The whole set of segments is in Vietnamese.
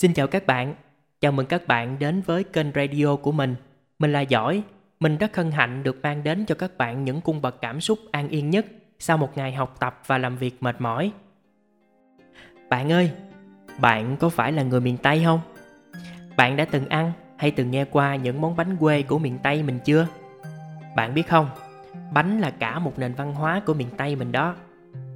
Xin chào các bạn, chào mừng các bạn đến với kênh radio của mình. Mình là Giỏi, mình rất hân hạnh được mang đến cho các bạn những cung bậc cảm xúc an yên nhất sau một ngày học tập và làm việc mệt mỏi. Bạn ơi, bạn có phải là người miền Tây không? Bạn đã từng ăn hay từng nghe qua những món bánh quê của miền Tây mình chưa? Bạn biết không, bánh là cả một nền văn hóa của miền Tây mình đó.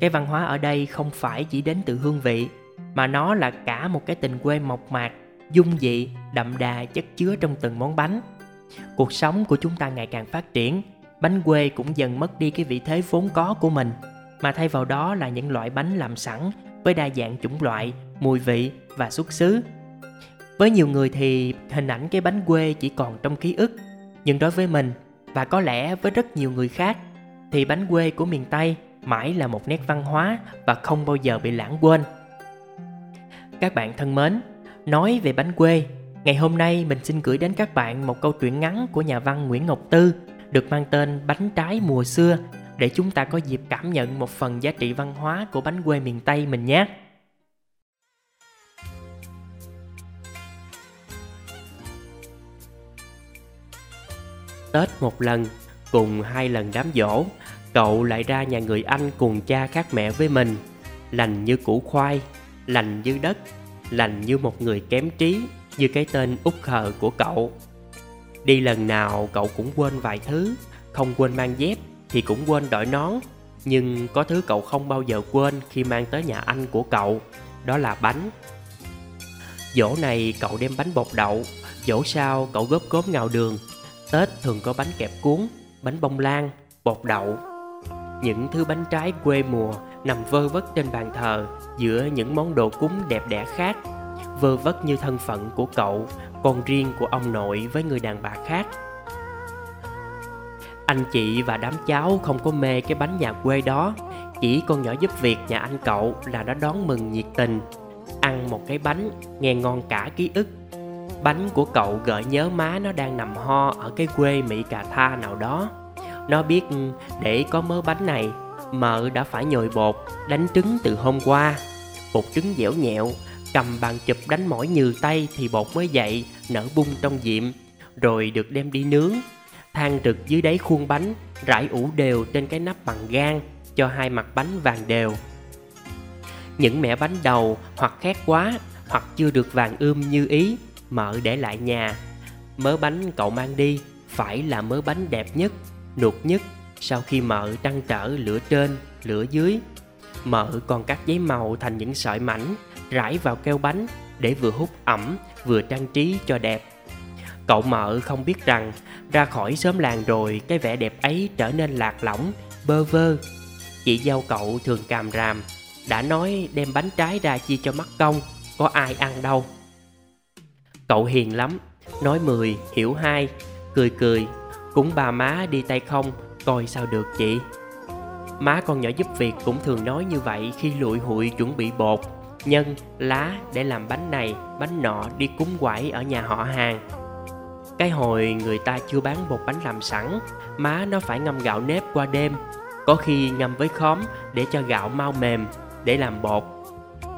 Cái văn hóa ở đây không phải chỉ đến từ hương vị mà nó là cả một cái tình quê mộc mạc, dung dị, đậm đà chất chứa trong từng món bánh. Cuộc sống của chúng ta ngày càng phát triển, bánh quê cũng dần mất đi cái vị thế vốn có của mình, mà thay vào đó là những loại bánh làm sẵn với đa dạng chủng loại, mùi vị và xuất xứ. Với nhiều người thì hình ảnh cái bánh quê chỉ còn trong ký ức, nhưng đối với mình và có lẽ với rất nhiều người khác thì bánh quê của miền Tây mãi là một nét văn hóa và không bao giờ bị lãng quên. Các bạn thân mến, nói về bánh quê, ngày hôm nay mình xin gửi đến các bạn một câu chuyện ngắn của nhà văn Nguyễn Ngọc Tư được mang tên Bánh trái mùa xưa để chúng ta có dịp cảm nhận một phần giá trị văn hóa của bánh quê miền Tây mình nhé. Tết một lần, cùng hai lần đám dỗ, cậu lại ra nhà người anh cùng cha khác mẹ với mình, lành như củ khoai, lành như đất, lành như một người kém trí, như cái tên út khờ của cậu. Đi lần nào cậu cũng quên vài thứ, không quên mang dép thì cũng quên đội nón, nhưng có thứ cậu không bao giờ quên khi mang tới nhà anh của cậu, đó là bánh. Dỗ này cậu đem bánh bột đậu, dỗ sau cậu góp cốm ngào đường. Tết thường có bánh kẹp cuốn, bánh bông lan, bột đậu. Những thứ bánh trái quê mùa nằm vơ vất trên bàn thờ giữa những món đồ cúng đẹp đẽ khác. Vơ vất như thân phận của cậu, con riêng của ông nội với người đàn bà khác. Anh chị và đám cháu không có mê cái bánh nhà quê đó. Chỉ con nhỏ giúp việc nhà anh cậu là đã đón mừng nhiệt tình. Ăn một cái bánh, nghe ngon cả ký ức. Bánh của cậu gợi nhớ má nó đang nằm ho ở cái quê mỹ cà tha nào đó nó biết để có mớ bánh này Mợ đã phải nhồi bột, đánh trứng từ hôm qua. Bột trứng dẻo nhẹo, cầm bàn chụp đánh mỏi nhừ tay thì bột mới dậy, nở bung trong diệm Rồi được đem đi nướng. Than rực dưới đáy khuôn bánh, rải ủ đều trên cái nắp bằng gan Cho hai mặt bánh vàng đều. Những mẻ bánh đầu hoặc khét quá hoặc chưa được vàng ươm như ý Mợ để lại nhà. Mớ bánh cậu mang đi phải là mớ bánh đẹp nhất, nuột nhất sau khi mợ trăn trở lửa trên, lửa dưới. Mợ còn cắt giấy màu thành những sợi mảnh Rải vào keo bánh để vừa hút ẩm vừa trang trí cho đẹp. Cậu mợ không biết rằng ra khỏi xóm làng rồi cái vẻ đẹp ấy trở nên lạc lõng, bơ vơ. Chị dâu cậu thường càm ràm Đã nói đem bánh trái ra chia cho mắt công Có ai ăn đâu. Cậu hiền lắm Nói mười hiểu hai Cười cười cũng bà má đi tay không Coi sao được chị? Má con nhỏ giúp việc cũng thường nói như vậy khi lụi hụi chuẩn bị bột. Nhân, lá để làm bánh này, bánh nọ đi cúng quải ở nhà họ hàng. Cái hồi người ta chưa bán bột bánh làm sẵn Má nó phải ngâm gạo nếp qua đêm. Có khi ngâm với khóm để cho gạo mau mềm để làm bột.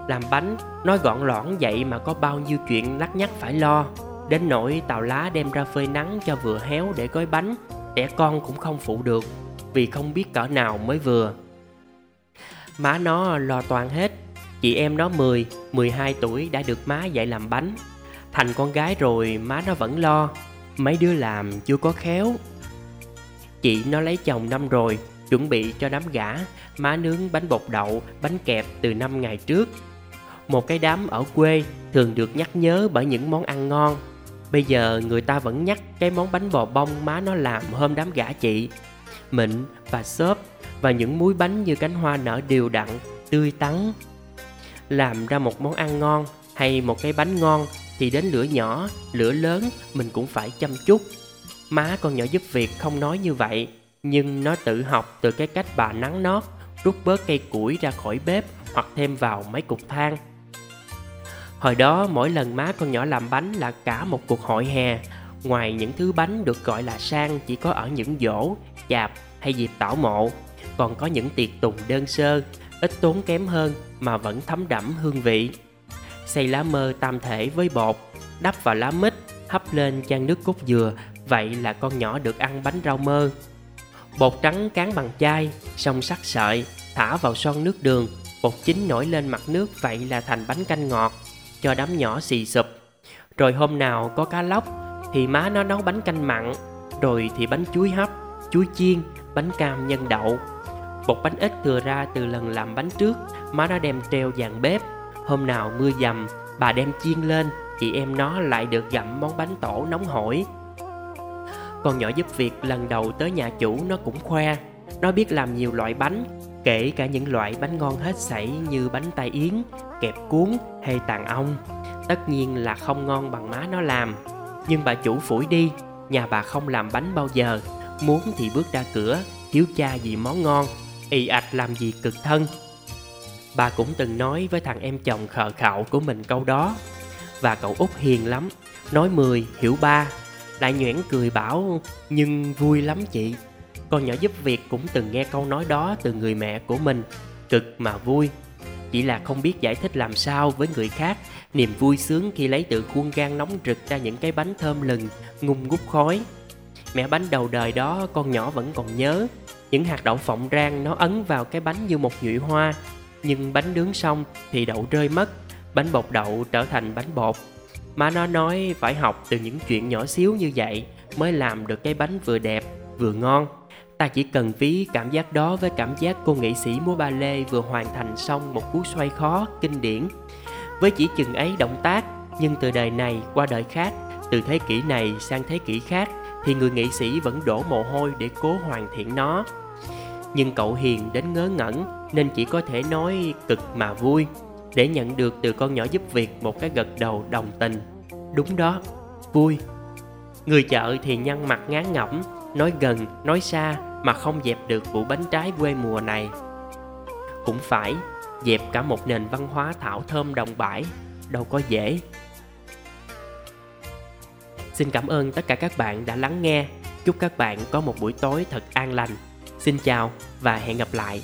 Làm bánh, nói gọn lõn vậy mà có bao nhiêu chuyện lắc nhắc phải lo. Đến nỗi tàu lá đem ra phơi nắng cho vừa héo để gói bánh trẻ con cũng không phụ được vì không biết cỡ nào mới vừa. Má nó lo toàn hết, chị em nó 10, 12 tuổi đã được má dạy làm bánh. Thành con gái rồi má nó vẫn lo, mấy đứa làm chưa có khéo. Chị nó lấy chồng năm rồi, chuẩn bị cho đám gã má nướng bánh bột đậu, bánh kẹp từ năm ngày trước. Một cái đám ở quê thường được nhắc nhớ bởi những món ăn ngon Bây giờ người ta vẫn nhắc cái món bánh bò bông má nó làm hôm đám gả chị. Mịn và xốp và những múi bánh như cánh hoa nở đều đặn, tươi tắn. Làm ra một món ăn ngon hay một cái bánh ngon thì đến lửa nhỏ, lửa lớn mình cũng phải chăm chút. Má con nhỏ giúp việc không nói như vậy Nhưng nó tự học từ cái cách bà nắng nót Rút bớt cây củi ra khỏi bếp hoặc thêm vào mấy cục than. Hồi đó mỗi lần má con nhỏ làm bánh là cả một cuộc hội hè. Ngoài những thứ bánh được gọi là sang chỉ có ở những dỗ, chạp hay dịp tảo mộ. Còn có những tiệc tùng đơn sơ, ít tốn kém hơn mà vẫn thấm đẫm hương vị. Xay lá mơ tam thể với bột, đắp vào lá mít, hấp lên chan nước cốt dừa, vậy là con nhỏ được ăn bánh rau mơ. Bột trắng cán bằng chai, xong sắc sợi, thả vào son nước đường, bột chín nổi lên mặt nước vậy là thành bánh canh ngọt, cho đám nhỏ xì sụp. Rồi hôm nào có cá lóc thì má nó nấu bánh canh mặn, rồi thì bánh chuối hấp, chuối chiên, bánh cam nhân đậu. Bột bánh ít thừa ra từ lần làm bánh trước, má nó đem treo dàn bếp. Hôm nào mưa dầm, bà đem chiên lên, chị em nó lại được gặm món bánh tổ nóng hổi. Con nhỏ giúp việc lần đầu tới nhà chủ nó cũng khoe, nó biết làm nhiều loại bánh, kể cả những loại bánh ngon hết sảy như bánh tai yến, kẹp cuốn hay tàn ong. Tất nhiên là không ngon bằng má nó làm, nhưng bà chủ phủi đi, nhà bà không làm bánh bao giờ, muốn thì bước ra cửa, thiếu cha gì món ngon, ì ạch làm gì cực thân. Bà cũng từng nói với thằng em chồng khờ khạo của mình câu đó, và cậu út hiền lắm, nói mười hiểu ba, lại nhoẻn cười bảo nhưng vui lắm chị. Con nhỏ giúp việc cũng từng nghe câu nói đó từ người mẹ của mình, cực mà vui. Chỉ là không biết giải thích làm sao với người khác. Niềm vui sướng khi lấy từ khuôn gan nóng rực ra những cái bánh thơm lừng, ngung ngút khói. Mẹ bánh đầu đời đó con nhỏ vẫn còn nhớ. Những hạt đậu phộng rang nó ấn vào cái bánh như một nhụy hoa. Nhưng bánh nướng xong thì đậu rơi mất. Bánh bột đậu trở thành bánh bột. Má nó nói phải học từ những chuyện nhỏ xíu như vậy Mới làm được cái bánh vừa đẹp vừa ngon. Ta chỉ cần ví cảm giác đó với cảm giác cô nghệ sĩ múa ba lê vừa hoàn thành xong một cú xoay khó, kinh điển. Với chỉ chừng ấy động tác, nhưng từ đời này qua đời khác, từ thế kỷ này sang thế kỷ khác, thì người nghệ sĩ vẫn đổ mồ hôi để cố hoàn thiện nó. Nhưng cậu hiền đến ngớ ngẩn nên chỉ có thể nói cực mà vui để nhận được từ con nhỏ giúp việc một cái gật đầu đồng tình. Đúng đó, vui. Người chợ thì nhăn mặt ngán ngẩm, nói gần, nói xa mà không dẹp được vụ bánh trái quê mùa này. Cũng phải, dẹp cả một nền văn hóa thảo thơm đồng bãi, đâu có dễ. Xin cảm ơn tất cả các bạn đã lắng nghe. Chúc các bạn có một buổi tối thật an lành. Xin chào và hẹn gặp lại.